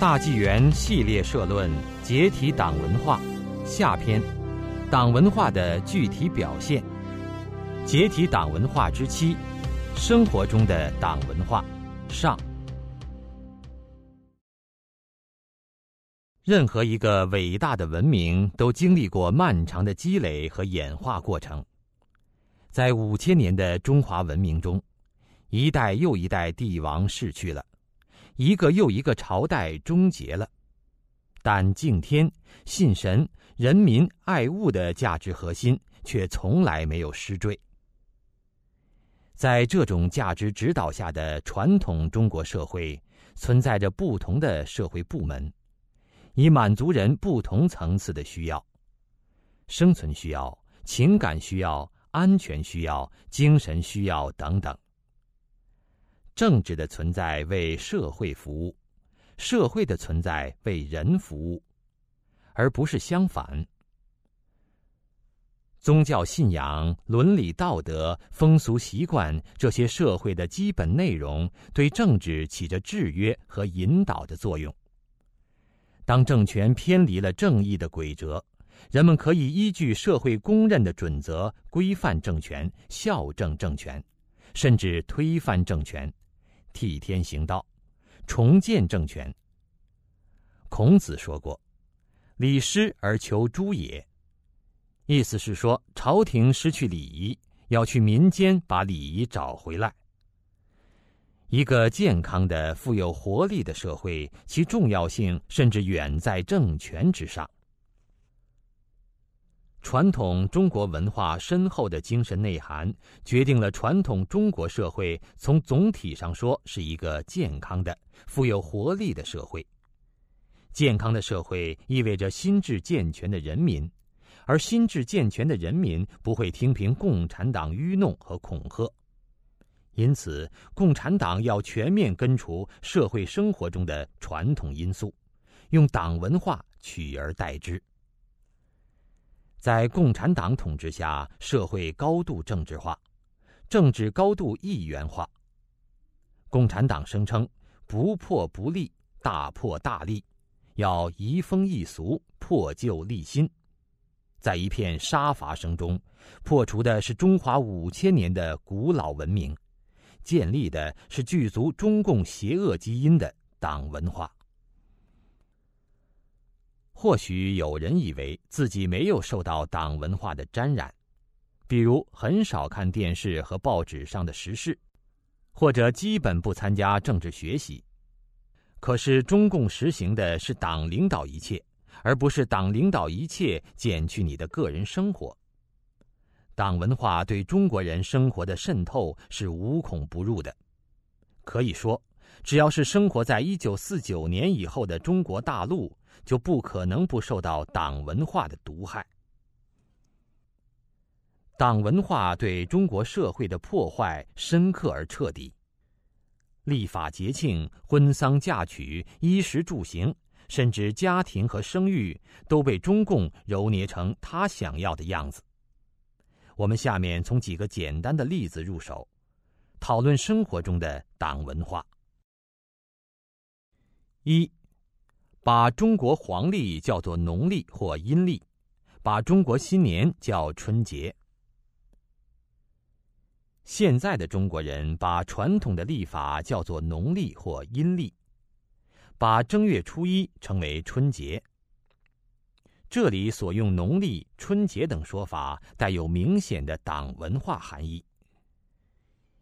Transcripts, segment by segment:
大纪元系列社论：解体党文化，下篇，党文化的具体表现。解体党文化之七，生活中的党文化，上。任何一个伟大的文明都经历过漫长的积累和演化过程，在五千年的中华文明中，一代又一代帝王逝去了。一个又一个朝代终结了，但敬天、信神、人民爱物的价值核心却从来没有失坠。在这种价值指导下的传统中国社会，存在着不同的社会部门，以满足人不同层次的需要：生存需要、情感需要、安全需要、精神需要等等。政治的存在为社会服务，社会的存在为人服务，而不是相反。宗教信仰、伦理道德、风俗习惯这些社会的基本内容，对政治起着制约和引导的作用。当政权偏离了正义的轨辙，人们可以依据社会公认的准则规范政权、校正政权，甚至推翻政权。替天行道，重建政权。孔子说过：“礼失而求诸也。”意思是说，朝廷失去礼仪，要去民间把礼仪找回来。一个健康的、富有活力的社会，其重要性甚至远在政权之上。传统中国文化深厚的精神内涵，决定了传统中国社会从总体上说是一个健康的、富有活力的社会。健康的社会意味着心智健全的人民，而心智健全的人民不会听凭共产党愚弄和恐吓。因此，共产党要全面根除社会生活中的传统因素，用党文化取而代之。在共产党统治下，社会高度政治化，政治高度一元化。共产党声称“不破不立，大破大立”，要移风易俗，破旧立新。在一片杀伐声中，破除的是中华五千年的古老文明，建立的是具足中共邪恶基因的党文化。或许有人以为自己没有受到党文化的沾染，比如很少看电视和报纸上的时事，或者基本不参加政治学习。可是中共实行的是党领导一切，而不是党领导一切减去你的个人生活。党文化对中国人生活的渗透是无孔不入的，可以说。只要是生活在一九四九年以后的中国大陆，就不可能不受到党文化的毒害。党文化对中国社会的破坏深刻而彻底。立法、节庆、婚丧嫁娶、衣食住行，甚至家庭和生育，都被中共揉捏成他想要的样子。我们下面从几个简单的例子入手，讨论生活中的党文化。一，把中国黄历叫做农历或阴历，把中国新年叫春节。现在的中国人把传统的历法叫做农历或阴历，把正月初一称为春节。这里所用农历、春节等说法，带有明显的党文化含义。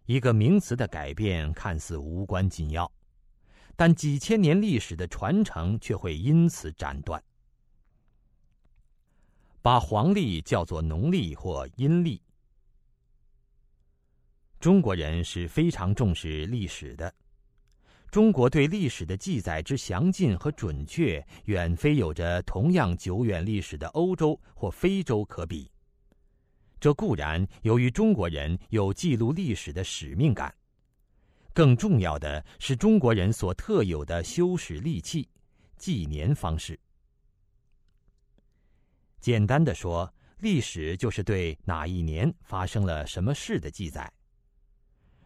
一个名词的改变看似无关紧要。但几千年历史的传承却会因此斩断。把黄历叫做农历或阴历，中国人是非常重视历史的。中国对历史的记载之详尽和准确，远非有着同样久远历史的欧洲或非洲可比。这固然由于中国人有记录历史的使命感。更重要的是，中国人所特有的修史利器——纪年方式。简单的说，历史就是对哪一年发生了什么事的记载。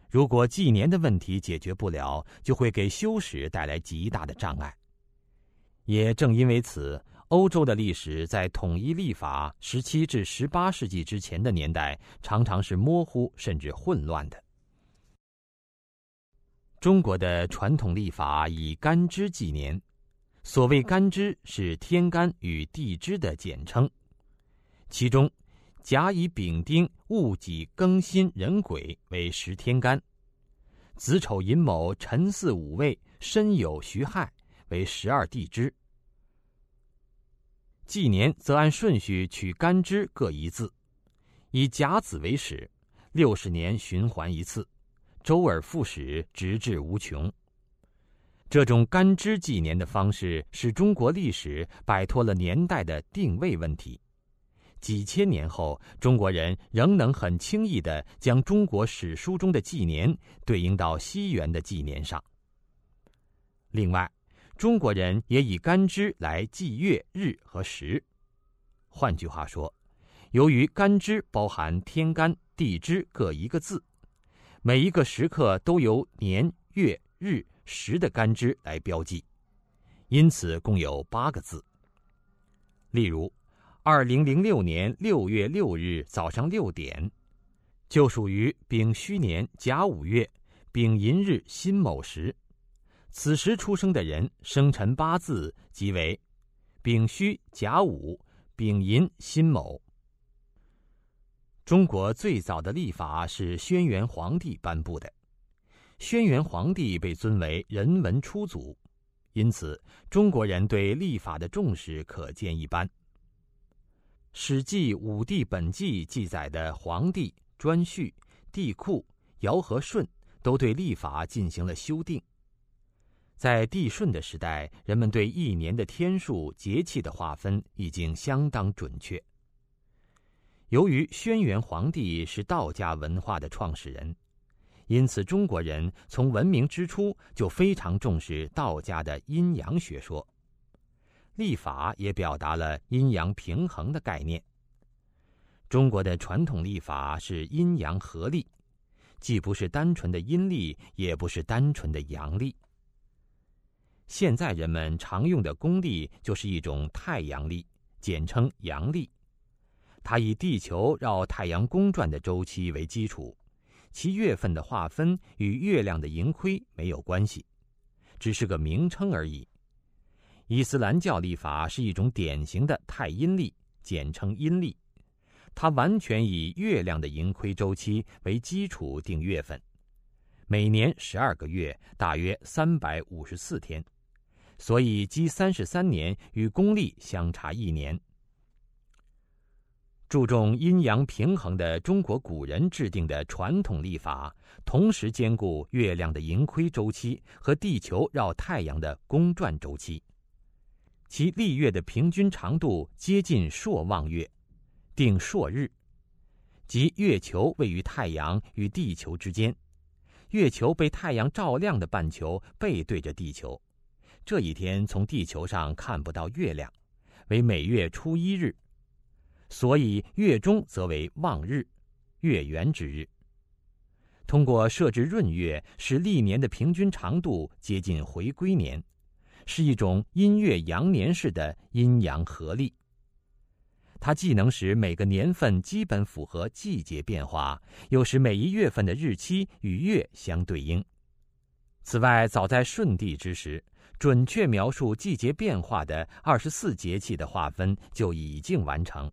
如果纪年的问题解决不了，就会给修史带来极大的障碍，也正因为此，欧洲的历史在统一历法十七至十八世纪之前的年代，常常是模糊甚至混乱的。中国的传统历法以干支纪年，所谓干支是天干与地支的简称，其中甲乙丙丁戊己庚辛壬癸为十天干，子丑寅卯辰巳午未申酉戌亥。为十二地支，纪年则按顺序取干支各一字，以甲子为始，六十年循环一次，周而复始，直至无穷。这种干支纪年的方式，使中国历史摆脱了年代的定位问题。几千年后，中国人仍能很轻易地将中国史书中的纪年对应到西元的纪年上。另外，中国人也以干支来记月日和时，换句话说，由于干支包含天干地支各一个字，每一个时刻都由年月日时的干支来标记，因此共有八个字。例如，二零零六年六月六日早上六点，就属于丙戌年甲午月丙寅日辛卯时。此时出生的人生辰八字即为丙戌、甲午、丙寅、辛卯。中国最早的历法是轩辕皇帝颁布的，轩辕皇帝被尊为人文初祖，因此中国人对历法的重视可见一斑。《史记·五帝本纪》记载的皇帝颛顼、帝喾、尧和舜都对历法进行了修订。在帝舜的时代，人们对一年的天数、节气的划分已经相当准确。由于轩辕皇帝是道家文化的创始人，因此中国人从文明之初就非常重视道家的阴阳学说。历法也表达了阴阳平衡的概念。中国的传统历法是阴阳合历，既不是单纯的阴历，也不是单纯的阳历。现在人们常用的公历就是一种太阳历，简称阳历。它以地球绕太阳公转的周期为基础，其月份的划分与月亮的盈亏没有关系，只是个名称而已。伊斯兰教历法是一种典型的太阴历，简称阴历，它完全以月亮的盈亏周期为基础定月份，每年十二个月，大约三百五十四天。所以，积三十三年与公历相差一年。注重阴阳平衡的中国古人制定的传统历法，同时兼顾月亮的盈亏周期和地球绕太阳的公转周期。其历月的平均长度接近朔望月，定朔日，即月球位于太阳与地球之间，月球被太阳照亮的半球背对着地球。这一天从地球上看不到月亮，为每月初一日，所以月中则为望日，月圆之日。通过设置闰月，使历年的平均长度接近回归年，是一种阴月阳年式的阴阳合历。它既能使每个年份基本符合季节变化，又使每一月份的日期与月相对应。此外，早在舜帝之时。准确描述季节变化的二十四节气的划分就已经完成。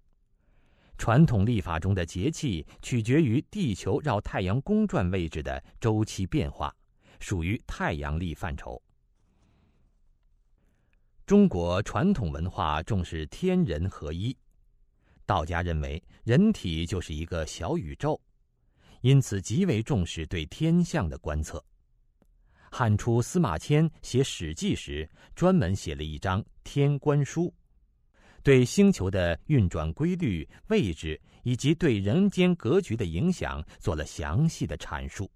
传统历法中的节气取决于地球绕太阳公转位置的周期变化，属于太阳历范畴。中国传统文化重视天人合一，道家认为人体就是一个小宇宙，因此极为重视对天象的观测。汉初司马迁写《史记》时，专门写了一章《天官书》，对星球的运转规律、位置以及对人间格局的影响做了详细的阐述。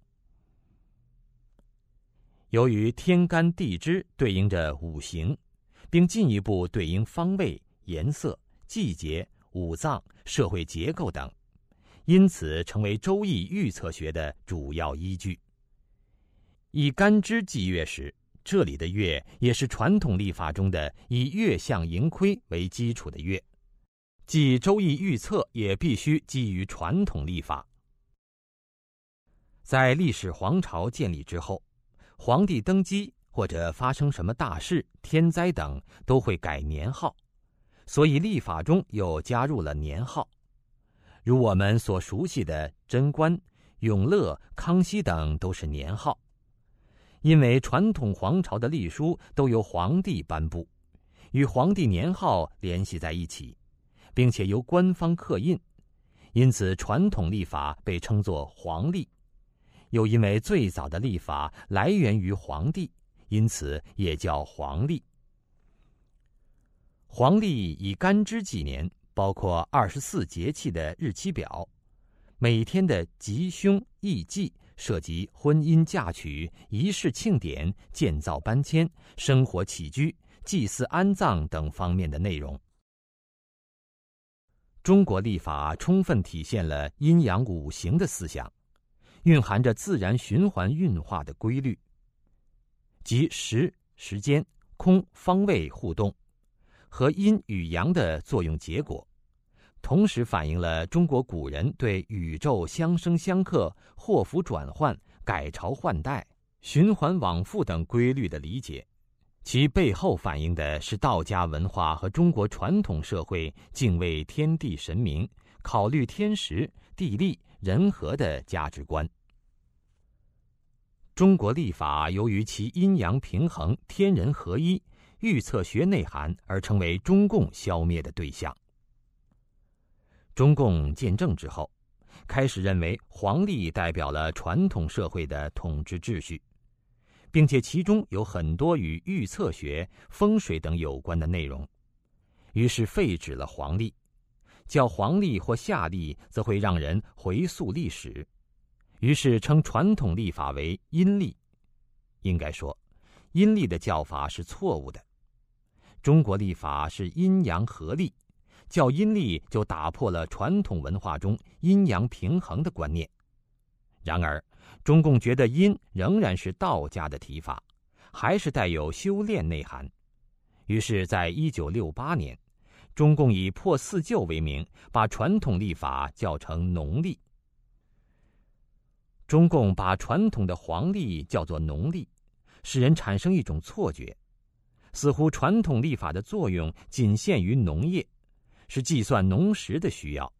由于天干地支对应着五行，并进一步对应方位、颜色、季节、五脏、社会结构等，因此成为《周易》预测学的主要依据。以干支纪月时，这里的月也是传统历法中的以月相盈亏为基础的月，即周易预测也必须基于传统历法。在历史皇朝建立之后，皇帝登基或者发生什么大事、天灾等，都会改年号，所以历法中又加入了年号，如我们所熟悉的贞观、永乐、康熙等都是年号。因为传统皇朝的历书都由皇帝颁布，与皇帝年号联系在一起，并且由官方刻印，因此传统历法被称作皇历。又因为最早的历法来源于皇帝，因此也叫皇历。皇历以干支纪年，包括二十四节气的日期表，每天的吉凶易忌。涉及婚姻嫁娶、仪式庆典、建造搬迁、生活起居、祭祀安葬等方面的内容。中国历法充分体现了阴阳五行的思想，蕴含着自然循环运化的规律，即时、时间、空、方位互动，和阴与阳的作用结果。同时反映了中国古人对宇宙相生相克、祸福转换、改朝换代、循环往复等规律的理解，其背后反映的是道家文化和中国传统社会敬畏天地神明、考虑天时、地利、人和的价值观。中国历法由于其阴阳平衡、天人合一、预测学内涵，而成为中共消灭的对象。中共建政之后，开始认为黄历代表了传统社会的统治秩序，并且其中有很多与预测学、风水等有关的内容，于是废止了黄历，叫黄历或夏历，则会让人回溯历史，于是称传统历法为阴历。应该说，阴历的叫法是错误的，中国历法是阴阳合历。叫阴历就打破了传统文化中阴阳平衡的观念。然而，中共觉得阴仍然是道家的提法，还是带有修炼内涵。于是，在一九六八年，中共以破四旧为名，把传统历法叫成农历。中共把传统的黄历叫做农历，使人产生一种错觉，似乎传统历法的作用仅限于农业。是计算农时的需要，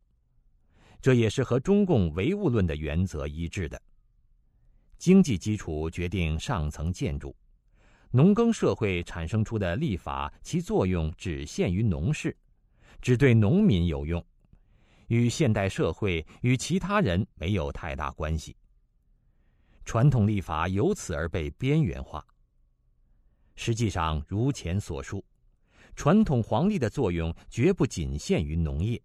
这也是和中共唯物论的原则一致的。经济基础决定上层建筑，农耕社会产生出的立法，其作用只限于农事，只对农民有用，与现代社会与其他人没有太大关系。传统立法由此而被边缘化。实际上，如前所述。传统黄历的作用绝不仅限于农业，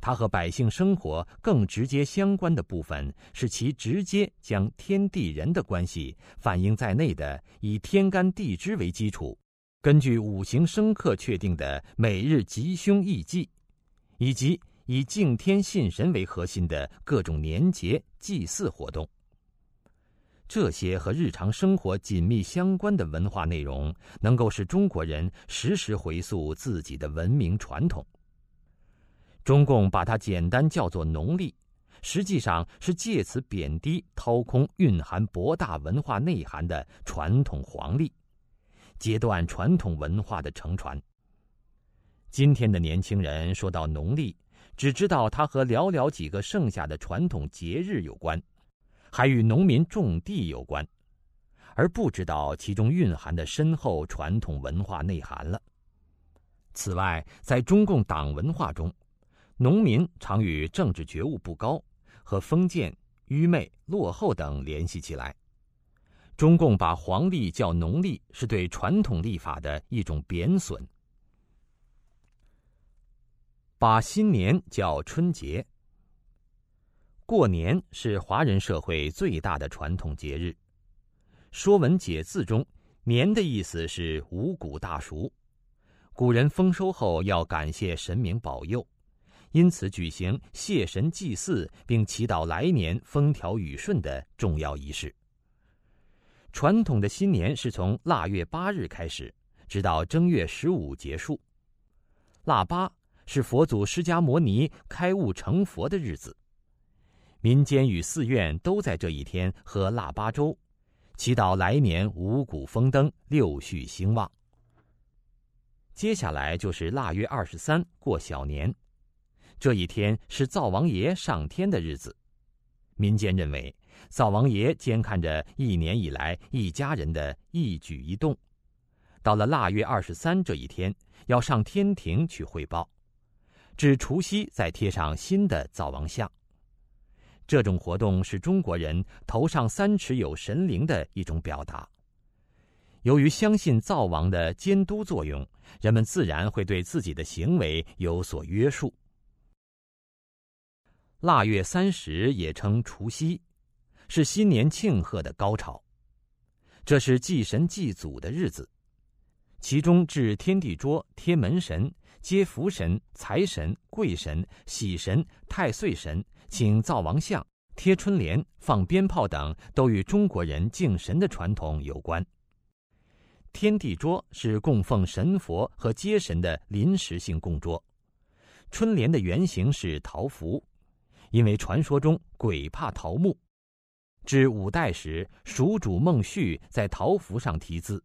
它和百姓生活更直接相关的部分是其直接将天地人的关系反映在内的以天干地支为基础，根据五行生克确定的每日吉凶异忌，以及以敬天信神为核心的各种年节祭祀活动。这些和日常生活紧密相关的文化内容，能够使中国人时时回溯自己的文明传统。中共把它简单叫做农历，实际上是借此贬低、掏空蕴含博大文化内涵的传统黄历，截断传统文化的承传。今天的年轻人说到农历，只知道它和寥寥几个剩下的传统节日有关。还与农民种地有关，而不知道其中蕴含的深厚传统文化内涵了。此外，在中共党文化中，农民常与政治觉悟不高、和封建、愚昧、落后等联系起来。中共把黄历叫农历，是对传统历法的一种贬损。把新年叫春节。过年是华人社会最大的传统节日，《说文解字》中“年”的意思是五谷大熟，古人丰收后要感谢神明保佑，因此举行谢神祭祀并祈祷来年风调雨顺的重要仪式。传统的新年是从腊月八日开始，直到正月十五结束。腊八是佛祖释迦牟尼开悟成佛的日子，民间与寺院都在这一天喝腊八粥，祈祷来年五谷丰登、六畜兴旺。接下来就是腊月二十三过小年，这一天是灶王爷上天的日子。民间认为，灶王爷监看着一年以来一家人的一举一动，到了腊月二十三这一天，要上天庭去汇报，至除夕再贴上新的灶王像。这种活动是中国人头上三尺有神灵的一种表达。由于相信灶王的监督作用，人们自然会对自己的行为有所约束。腊月三十也称除夕，是新年庆贺的高潮。这是祭神祭祖的日子，其中置天地桌、贴门神、接福神、财神、贵神、喜神、太岁神、请灶王像、贴春联、放鞭炮等，都与中国人敬神的传统有关。天地桌是供奉神佛和接神的临时性供桌，春联的原型是桃符，因为传说中鬼怕桃木。至五代时，蜀主孟旭在桃符上题字：“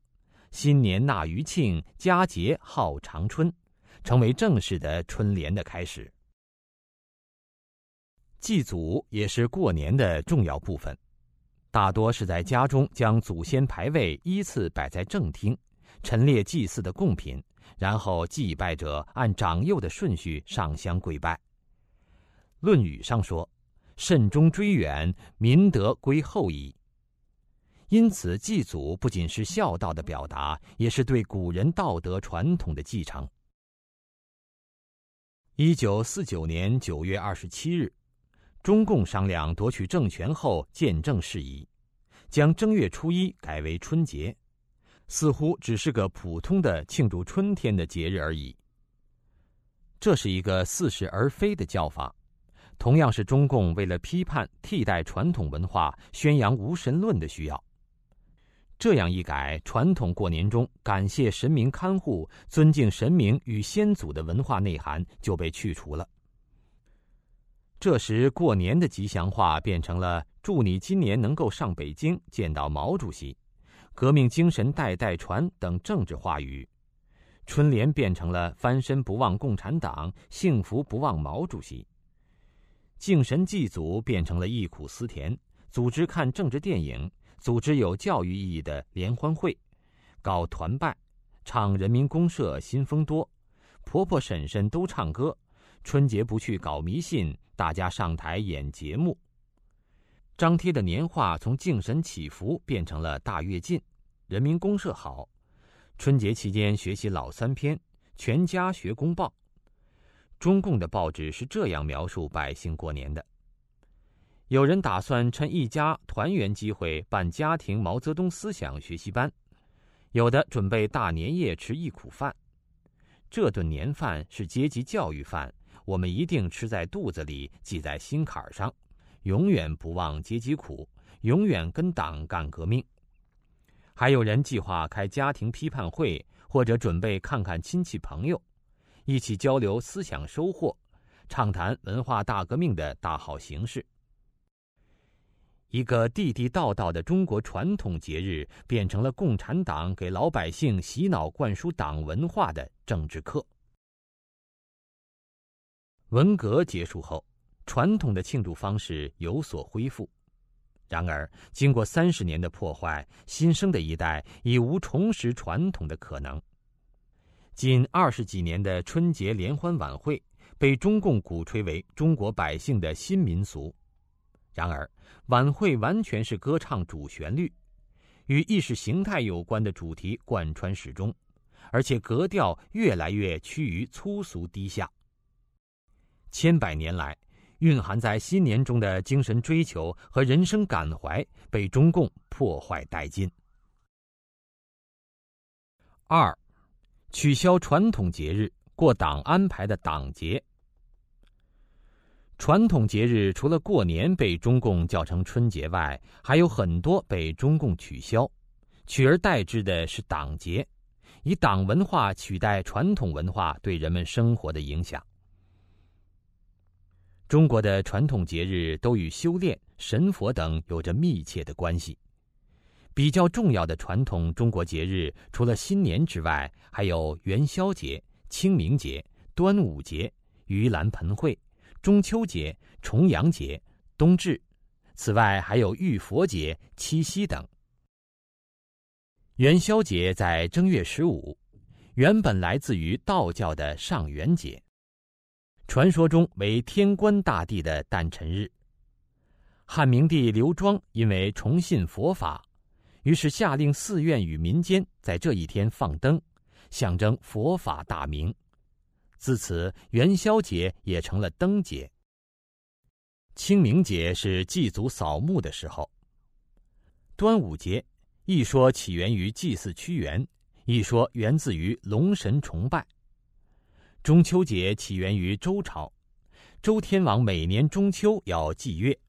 新年纳余庆，佳节号长春”，成为正式的春联的开始。祭祖也是过年的重要部分。大多是在家中将祖先牌位依次摆在正厅，陈列祭祀的贡品，然后祭拜者按长幼的顺序上香跪拜。《论语》上说：“慎终追远，民德归后矣。”因此，祭祖不仅是孝道的表达，也是对古人道德传统的继承。一九四九年九月二十七日。中共商量夺取政权后见证事宜，将正月初一改为春节，似乎只是个普通的庆祝春天的节日而已。这是一个似是而非的叫法，同样是中共为了批判替代传统文化、宣扬无神论的需要。这样一改，传统过年中感谢神明看护、尊敬神明与先祖的文化内涵就被去除了。这时，过年的吉祥话变成了“祝你今年能够上北京见到毛主席”，“革命精神代代传”等政治话语；春联变成了“翻身不忘共产党，幸福不忘毛主席”；敬神祭祖变成了忆苦思甜，组织看政治电影，组织有教育意义的联欢会，搞团拜，唱人民公社新风多，婆婆婶婶都唱歌，春节不去搞迷信。大家上台演节目，张贴的年画从敬神祈福变成了大跃进，人民公社好，春节期间学习老三篇，全家学公报。中共的报纸是这样描述百姓过年的：有人打算趁一家团圆机会办家庭毛泽东思想学习班，有的准备大年夜吃忆苦饭，这顿年饭是阶级教育饭。我们一定吃在肚子里，记在心坎上，永远不忘阶级苦，永远跟党干革命。还有人计划开家庭批判会，或者准备看看亲戚朋友，一起交流思想收获，畅谈文化大革命的大好形势。一个地地道道的中国传统节日，变成了共产党给老百姓洗脑灌输党文化的政治课。文革结束后，传统的庆祝方式有所恢复。然而，经过三十年的破坏，新生的一代已无重拾传统的可能。近二十几年的春节联欢晚会被中共鼓吹为中国百姓的新民俗。然而，晚会完全是歌唱主旋律，与意识形态有关的主题贯穿始终，而且格调越来越趋于粗俗低下。千百年来，蕴含在新年中的精神追求和人生感怀被中共破坏殆尽。二，取消传统节日，过党安排的党节。传统节日除了过年被中共叫成春节外，还有很多被中共取消，取而代之的是党节，以党文化取代传统文化对人们生活的影响。中国的传统节日都与修炼、神佛等有着密切的关系。比较重要的传统中国节日，除了新年之外，还有元宵节、清明节、端午节、盂兰盆会、中秋节、重阳节、冬至。此外，还有浴佛节、七夕等。元宵节在正月十五，原本来自于道教的上元节，传说中为天官大帝的诞辰日。汉明帝刘庄因为崇信佛法，于是下令寺院与民间在这一天放灯，象征佛法大明。自此，元宵节也成了灯节。清明节是祭祖扫墓的时候。端午节。一说起源于祭祀屈原，一说源自于龙神崇拜。中秋节起源于周朝，周天王每年中秋要祭月，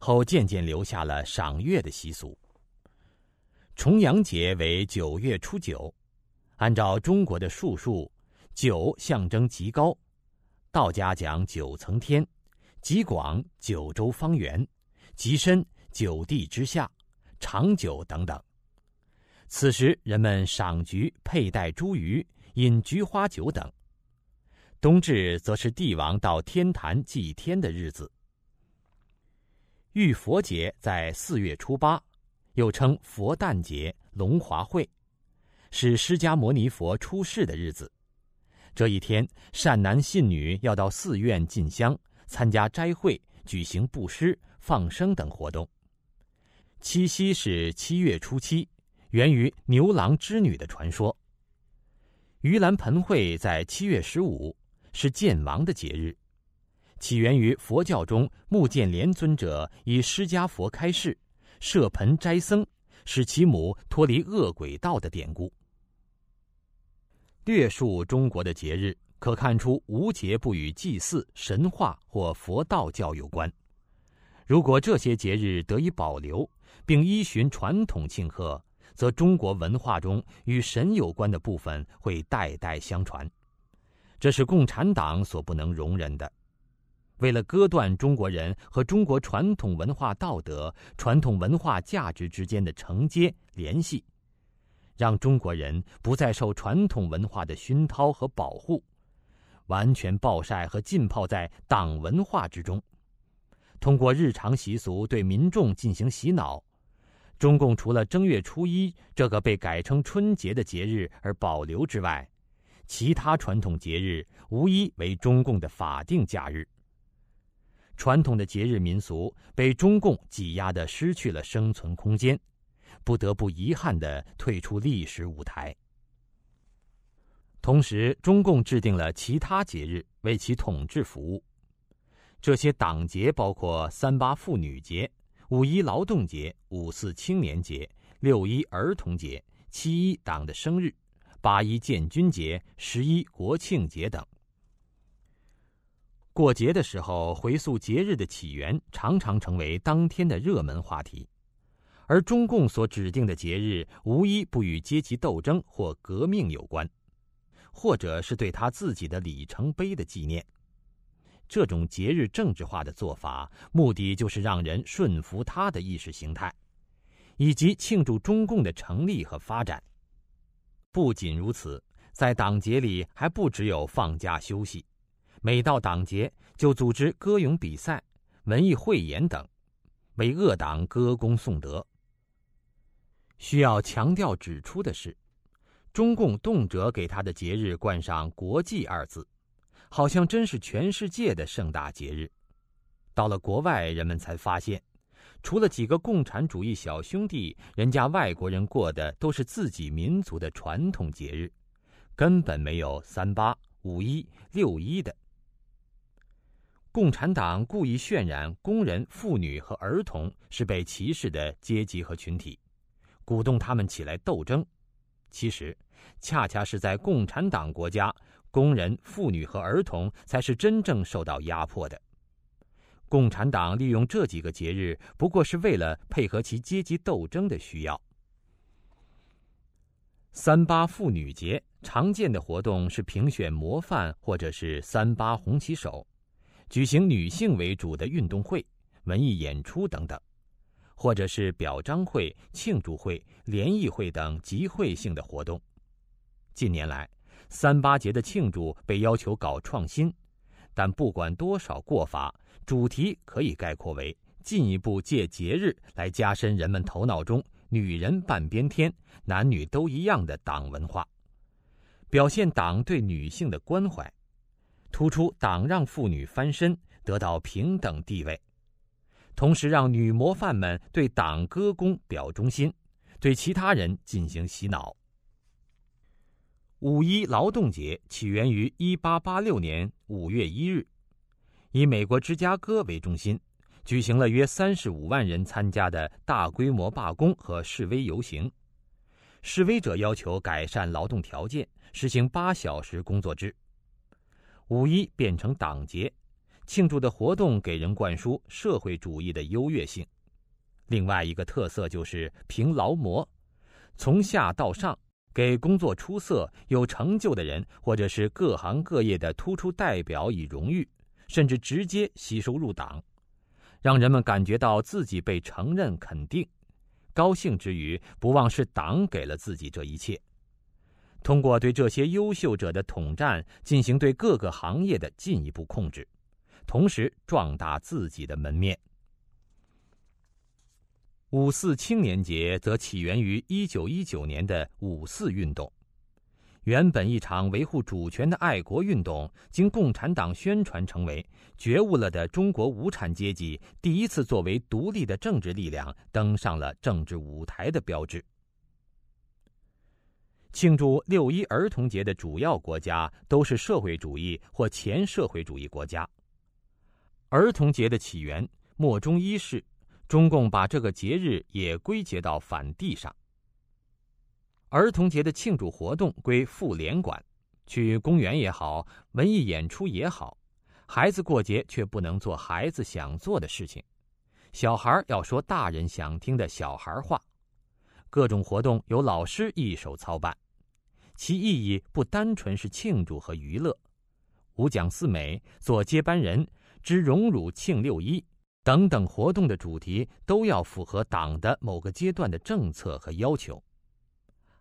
后渐渐留下了赏月的习俗。重阳节为九月初九，按照中国的术数，九象征极高，道家讲九层天，极广九州方圆，极深九地之下。长久等等。此时人们赏菊、佩戴茱萸、饮菊花酒等。冬至则是帝王到天坛祭天的日子。浴佛节在四月初八，又称佛诞节、龙华会，是释迦牟尼佛出世的日子。这一天，善男信女要到寺院进香、参加斋会、举行布施、放生等活动。七夕是七月初七，源于牛郎织女的传说。盂兰盆会在七月十五，是剑王的节日，起源于佛教中目犍连尊者以释迦佛开示，设盆斋僧，使其母脱离恶鬼道的典故。略述中国的节日，可看出无节不与祭祀、神话或佛道教有关。如果这些节日得以保留，并依循传统庆贺，则中国文化中与神有关的部分会代代相传，这是共产党所不能容忍的。为了割断中国人和中国传统文化道德、传统文化价值之间的承接联系，让中国人不再受传统文化的熏陶和保护，完全暴晒和浸泡在党文化之中。通过日常习俗对民众进行洗脑，中共除了正月初一这个被改称春节的节日而保留之外，其他传统节日无一为中共的法定假日。传统的节日民俗被中共挤压的失去了生存空间，不得不遗憾的退出历史舞台。同时，中共制定了其他节日为其统治服务。这些党节包括三八妇女节、五一劳动节、五四青年节、六一儿童节、七一党的生日、八一建军节、十一国庆节等。过节的时候，回溯节日的起源，常常成为当天的热门话题。而中共所指定的节日，无一不与阶级斗争或革命有关，或者是对他自己的里程碑的纪念。这种节日政治化的做法，目的就是让人顺服他的意识形态，以及庆祝中共的成立和发展。不仅如此，在党节里还不只有放假休息，每到党节就组织歌咏比赛、文艺汇演等，为恶党歌功颂德。需要强调指出的是，中共动辄给他的节日冠上“国际”二字。好像真是全世界的盛大节日，到了国外，人们才发现，除了几个共产主义小兄弟，人家外国人过的都是自己民族的传统节日，根本没有三八、五一、六一的。共产党故意渲染工人、妇女和儿童是被歧视的阶级和群体，鼓动他们起来斗争，其实，恰恰是在共产党国家。工人、妇女和儿童才是真正受到压迫的。共产党利用这几个节日，不过是为了配合其阶级斗争的需要。三八妇女节常见的活动是评选模范，或者是三八红旗手，举行女性为主的运动会、文艺演出等等，或者是表彰会、庆祝会、联谊会等集会性的活动。近年来，三八节的庆祝被要求搞创新，但不管多少过法，主题可以概括为进一步借节日来加深人们头脑中。女人半边天，男女都一样的党文化，表现党对女性的关怀，突出党让妇女翻身，得到平等地位，同时让女模范们对党歌功表忠心，对其他人进行洗脑。五一劳动节起源于一八八六年五月一日，以美国芝加哥为中心。举行了约三十五万人参加的大规模罢工和示威游行，示威者要求改善劳动条件，实行八小时工作制。五一变成党节，庆祝的活动给人灌输社会主义的优越性。另外一个特色就是评劳模，从下到上，给工作出色、有成就的人，或者是各行各业的突出代表以荣誉，甚至直接吸收入党。让人们感觉到自己被承认、肯定，高兴之余，不忘是党给了自己这一切。通过对这些优秀者的统战，进行对各个行业的进一步控制，同时壮大自己的门面。五四青年节则起源于一九一九年的五四运动。原本一场维护主权的爱国运动，经共产党宣传成为觉悟了的中国无产阶级第一次作为独立的政治力量登上了政治舞台的标志。庆祝六一儿童节的主要国家都是社会主义或前社会主义国家。儿童节的起源莫衷一是，中共把这个节日也归结到反帝上。儿童节的庆祝活动归妇联管，去公园也好，文艺演出也好，孩子过节却不能做孩子想做的事情，小孩要说大人想听的小孩话，各种活动由老师一手操办，其意义不单纯是庆祝和娱乐，五讲四美、做接班人、知荣辱庆六一等等活动的主题都要符合党的某个阶段的政策和要求。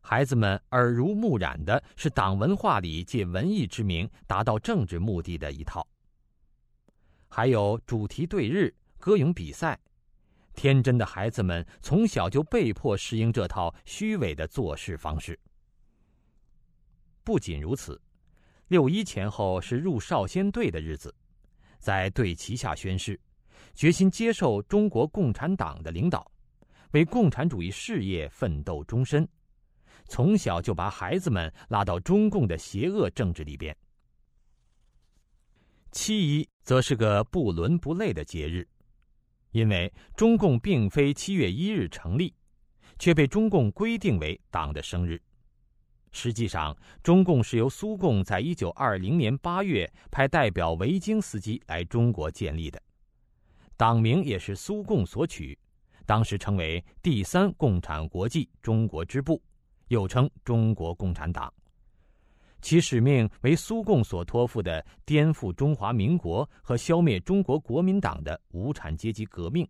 孩子们耳濡目染的是党文化里借文艺之名达到政治目的的一套。还有主题对日、歌咏比赛，天真的孩子们从小就被迫适应这套虚伪的做事方式。不仅如此，六一前后是入少先队的日子，在队旗下宣誓，决心接受中国共产党的领导，为共产主义事业奋斗终身。从小就把孩子们拉到中共的邪恶政治里边。七一则是个不伦不类的节日，因为中共并非七月一日成立，却被中共规定为党的生日。实际上，中共是由苏共在一九二零年八月派代表维京斯基来中国建立的，党名也是苏共所取，当时称为第三共产国际中国支部。又称中国共产党，其使命为苏共所托付的颠覆中华民国和消灭中国国民党的无产阶级革命。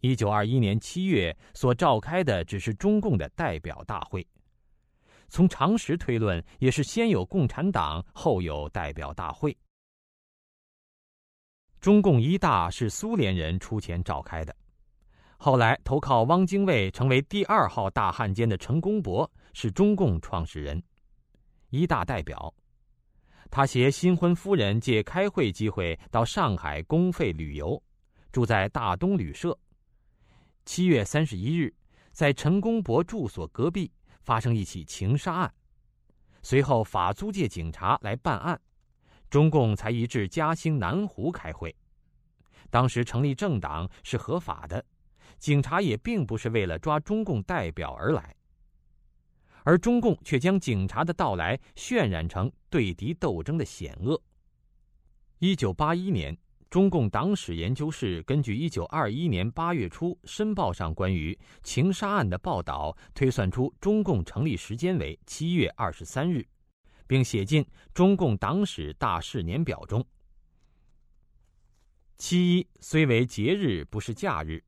一九二一年七月所召开的只是中共的代表大会，从常识推论，也是先有共产党，后有代表大会。中共一大是苏联人出钱召开的。后来投靠汪精卫成为第二号大汉奸的陈公博是中共创始人，一大代表。他携新婚夫人借开会机会到上海公费旅游，住在大东旅社。七月三十一日，在陈公博住所隔壁发生一起情杀案，随后法租界警察来办案，中共才移至嘉兴南湖开会。当时成立政党是合法的。警察也并不是为了抓中共代表而来，而中共却将警察的到来渲染成对敌斗争的险恶。一九八一年，中共党史研究室根据1921年8月初《申报》上关于情杀案的报道，推算出中共成立时间为7月23日，并写进中共党史大事年表中。七一虽为节日，不是假日，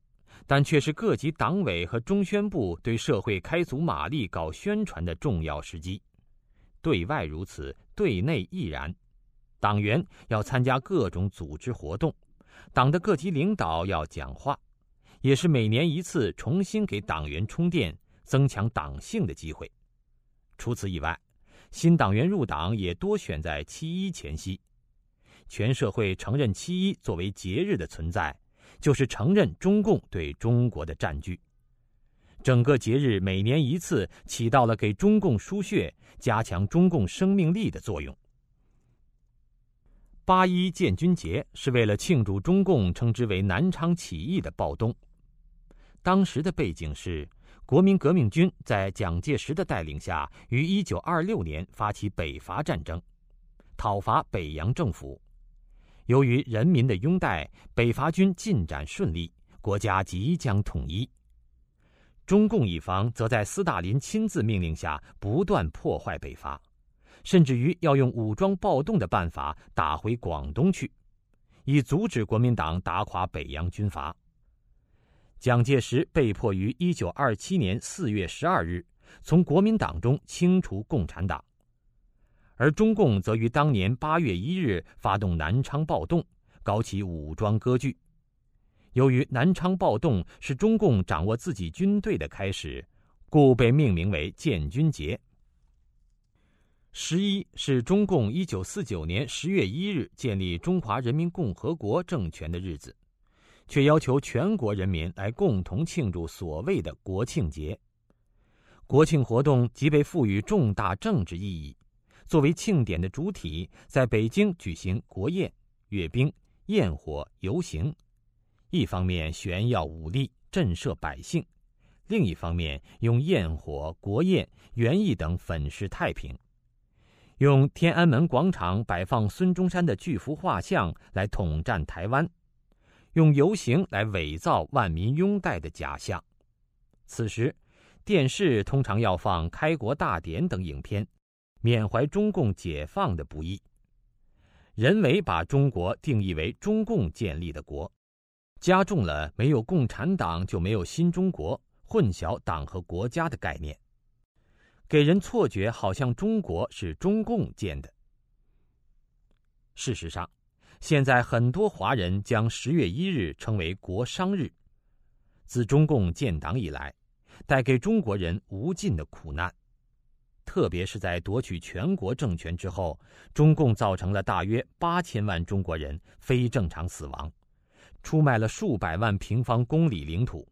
但却是各级党委和中宣部对社会开足马力搞宣传的重要时机。对外如此，对内亦然。党员要参加各种组织活动，党的各级领导要讲话，也是每年一次重新给党员充电、增强党性的机会。除此以外，新党员入党也多选在七一前夕。全社会承认七一作为节日的存在，就是承认中共对中国的占据。整个节日每年一次，起到了给中共输血、加强中共生命力的作用。八一建军节是为了庆祝中共称之为南昌起义的暴动。当时的背景是，国民革命军在蒋介石的带领下，于一九二六年发起北伐战争，讨伐北洋政府。由于人民的拥戴，北伐军进展顺利，国家即将统一。中共一方则在斯大林亲自命令下，不断破坏北伐。甚至于要用武装暴动的办法打回广东去，以阻止国民党打垮北洋军阀。蒋介石被迫于一九二七年四月十二日从国民党中清除共产党，而中共则于当年八月一日发动南昌暴动，搞起武装割据。由于南昌暴动是中共掌握自己军队的开始，故被命名为建军节。十一是中共一九四九年十月一日建立中华人民共和国政权的日子，却要求全国人民来共同庆祝所谓的国庆节。国庆活动即被赋予重大政治意义，作为庆典的主体，在北京举行国宴、阅兵、焰火、游行，一方面炫耀武力、震慑百姓，另一方面用焰火、国宴、园艺等粉饰太平。用天安门广场摆放孙中山的巨幅画像来统战台湾，用游行来伪造万民拥戴的假象。此时，电视通常要放开国大典等影片，缅怀中共解放的不易。人为把中国定义为中共建立的国，加重了没有共产党就没有新中国，混淆党和国家的概念。给人错觉，好像中国是中共建的。事实上，现在很多华人将十月一日称为国殇日。自中共建党以来，带给中国人无尽的苦难，特别是在夺取全国政权之后，中共造成了大约八千万中国人非正常死亡，出卖了数百万平方公里领土，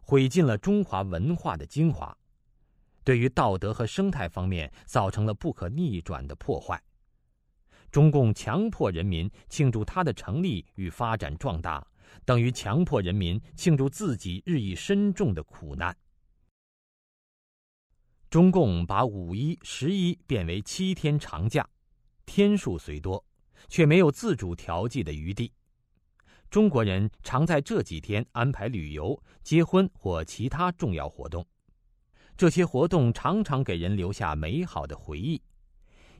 毁尽了中华文化的精华。对于道德和生态方面造成了不可逆转的破坏。中共强迫人民庆祝它的成立与发展壮大，等于强迫人民庆祝自己日益深重的苦难。中共把五一、十一变为七天长假，天数虽多，却没有自主调剂的余地。中国人常在这几天安排旅游、结婚或其他重要活动。这些活动常常给人留下美好的回忆，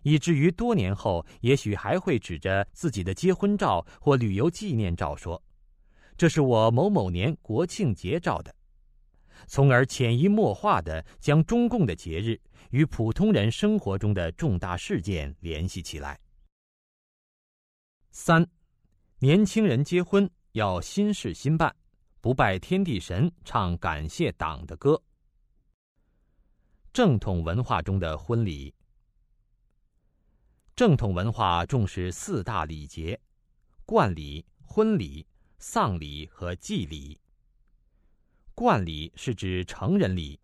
以至于多年后，也许还会指着自己的结婚照或旅游纪念照说：“这是我某某年国庆节照的。”从而潜移默化地将中共的节日与普通人生活中的重大事件联系起来。三，年轻人结婚要新事新办，不拜天地神，唱感谢党的歌。正统文化中的婚礼。正统文化重视四大礼节：冠礼、婚礼、丧礼和祭礼。冠礼是指成人礼，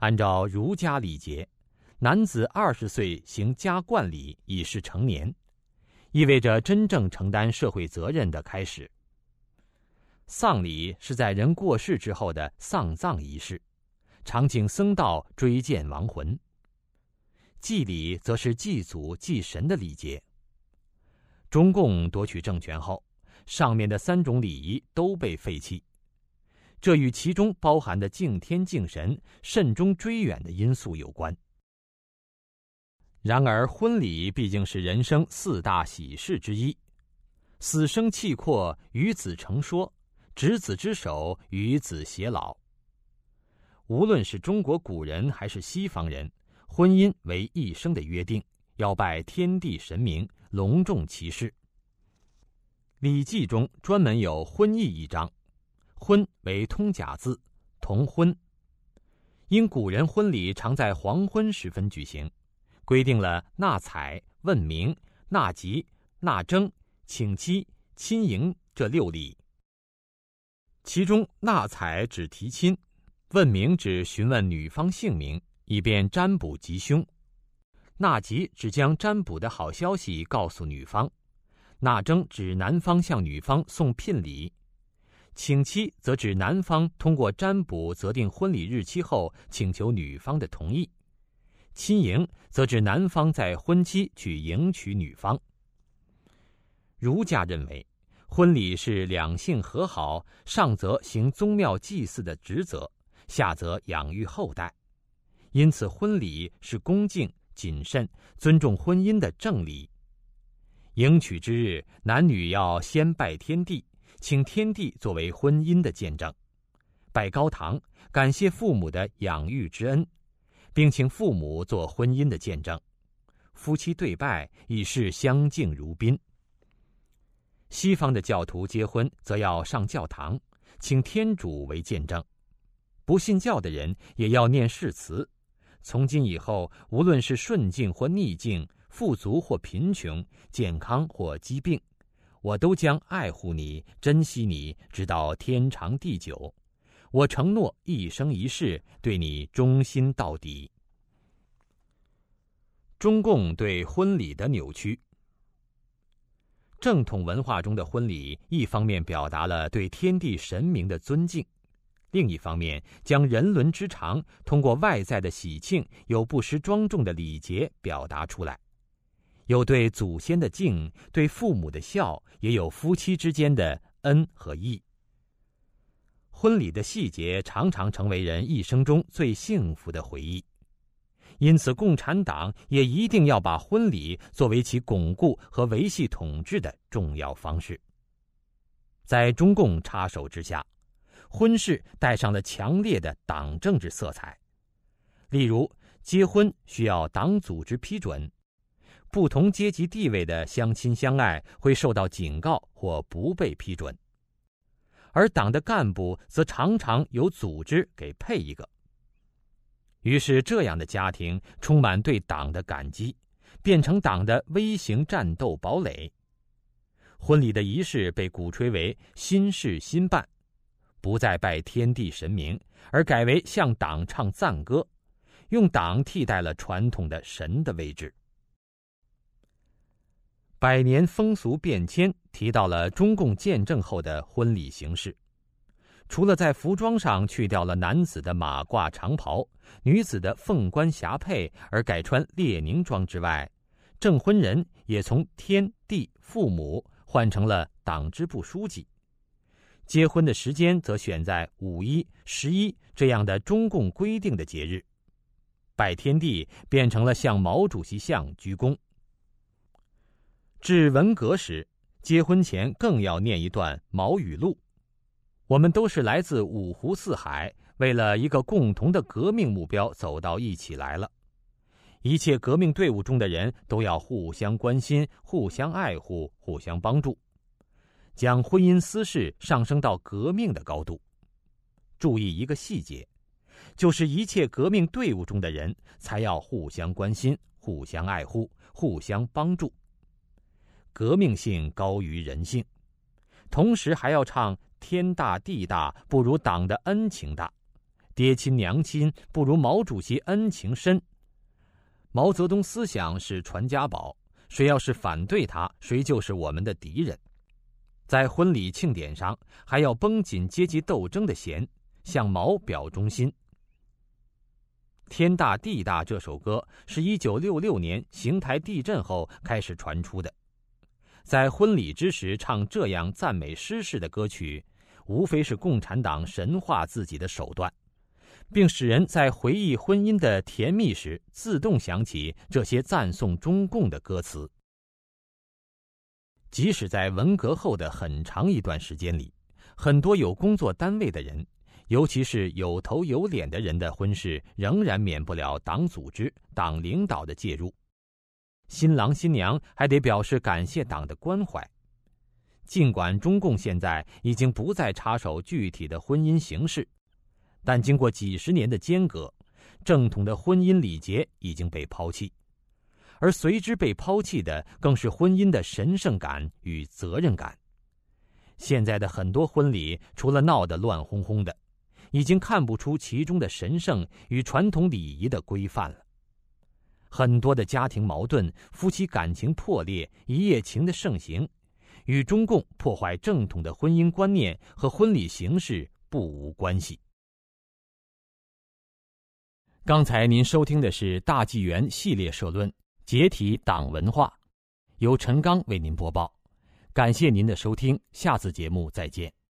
按照儒家礼节，男子二十岁行加冠礼已是成年，意味着真正承担社会责任的开始。丧礼是在人过世之后的丧葬仪式。常请僧道追荐亡魂。祭礼则是祭祖祭神的礼节。中共夺取政权后，上面的三种礼仪都被废弃，这与其中包含的敬天敬神、慎终追远的因素有关。然而，婚礼毕竟是人生四大喜事之一，死生契阔，与子成说，执子之手，与子偕老。无论是中国古人还是西方人，婚姻为一生的约定，要拜天地神明，隆重其事。《礼记》中专门有婚义一章，婚为通假字，同婚。因古人婚礼常在黄昏时分举行，规定了纳采、问名、纳吉、纳征、请妻、亲迎这六礼。其中纳采指提亲。问名指询问女方姓名，以便占卜吉凶；纳吉指将占卜的好消息告诉女方；纳征指男方向女方送聘礼；请妻则指男方通过占卜择定婚礼日期后，请求女方的同意；亲迎则指男方在婚期去迎娶女方。儒家认为，婚礼是两性和好，上则行宗庙祭祀的职责。下则养育后代，因此婚礼是恭敬、谨慎、尊重婚姻的正礼。迎娶之日，男女要先拜天地，请天地作为婚姻的见证；拜高堂，感谢父母的养育之恩，并请父母做婚姻的见证。夫妻对拜，以示相敬如宾。西方的教徒结婚，则要上教堂，请天主为见证。不信教的人也要念誓词。从今以后，无论是顺境或逆境，富足或贫穷，健康或疾病，我都将爱护你、珍惜你，直到天长地久。我承诺一生一世对你忠心到底。中共对婚礼的扭曲。正统文化中的婚礼，一方面表达了对天地神明的尊敬。另一方面，将人伦之长通过外在的喜庆有不失庄重的礼节表达出来，有对祖先的敬，对父母的孝，也有夫妻之间的恩和义。婚礼的细节常常成为人一生中最幸福的回忆，因此，共产党也一定要把婚礼作为其巩固和维系统治的重要方式。在中共插手之下。婚事带上了强烈的党政治色彩，例如结婚需要党组织批准，不同阶级地位的相亲相爱会受到警告或不被批准，而党的干部则常常由组织给配一个。于是，这样的家庭充满对党的感激，变成党的微型战斗堡垒。婚礼的仪式被鼓吹为新事新办。不再拜天地神明，而改为向党唱赞歌，用党替代了传统的神的位置。百年风俗变迁提到了中共建政后的婚礼形式，除了在服装上去掉了男子的马褂长袍、女子的凤冠霞帔，而改穿列宁装之外，证婚人也从天地父母换成了党支部书记。结婚的时间则选在五一、十一这样的中共规定的节日，拜天地变成了向毛主席像鞠躬。至文革时，结婚前更要念一段毛语录：“我们都是来自五湖四海，为了一个共同的革命目标走到一起来了。一切革命队伍中的人都要互相关心、互相爱护、互相帮助。”将婚姻私事上升到革命的高度，注意一个细节，就是一切革命队伍中的人才要互相关心、互相爱护、互相帮助。革命性高于人性，同时还要唱“天大地大不如党的恩情大，爹亲娘亲不如毛主席恩情深”。毛泽东思想是传家宝，谁要是反对他，谁就是我们的敌人。在婚礼庆典上，还要绷紧阶级斗争的弦，向毛表忠心。《天大地大》这首歌是一九六六年邢台地震后开始传出的，在婚礼之时唱这样赞美诗式的歌曲，无非是共产党神化自己的手段，并使人在回忆婚姻的甜蜜时，自动想起这些赞颂中共的歌词。即使在文革后的很长一段时间里，很多有工作单位的人，尤其是有头有脸的人的婚事，仍然免不了党组织、党领导的介入。新郎新娘还得表示感谢党的关怀。尽管中共现在已经不再插手具体的婚姻形式，但经过几十年的间隔，正统的婚姻礼节已经被抛弃。而随之被抛弃的，更是婚姻的神圣感与责任感。现在的很多婚礼，除了闹得乱哄哄的，已经看不出其中的神圣与传统礼仪的规范了。很多的家庭矛盾、夫妻感情破裂、一夜情的盛行，与中共破坏正统的婚姻观念和婚礼形式不无关系。刚才您收听的是大纪元系列社论。解体党文化，由陈刚为您播报。感谢您的收听，下次节目再见。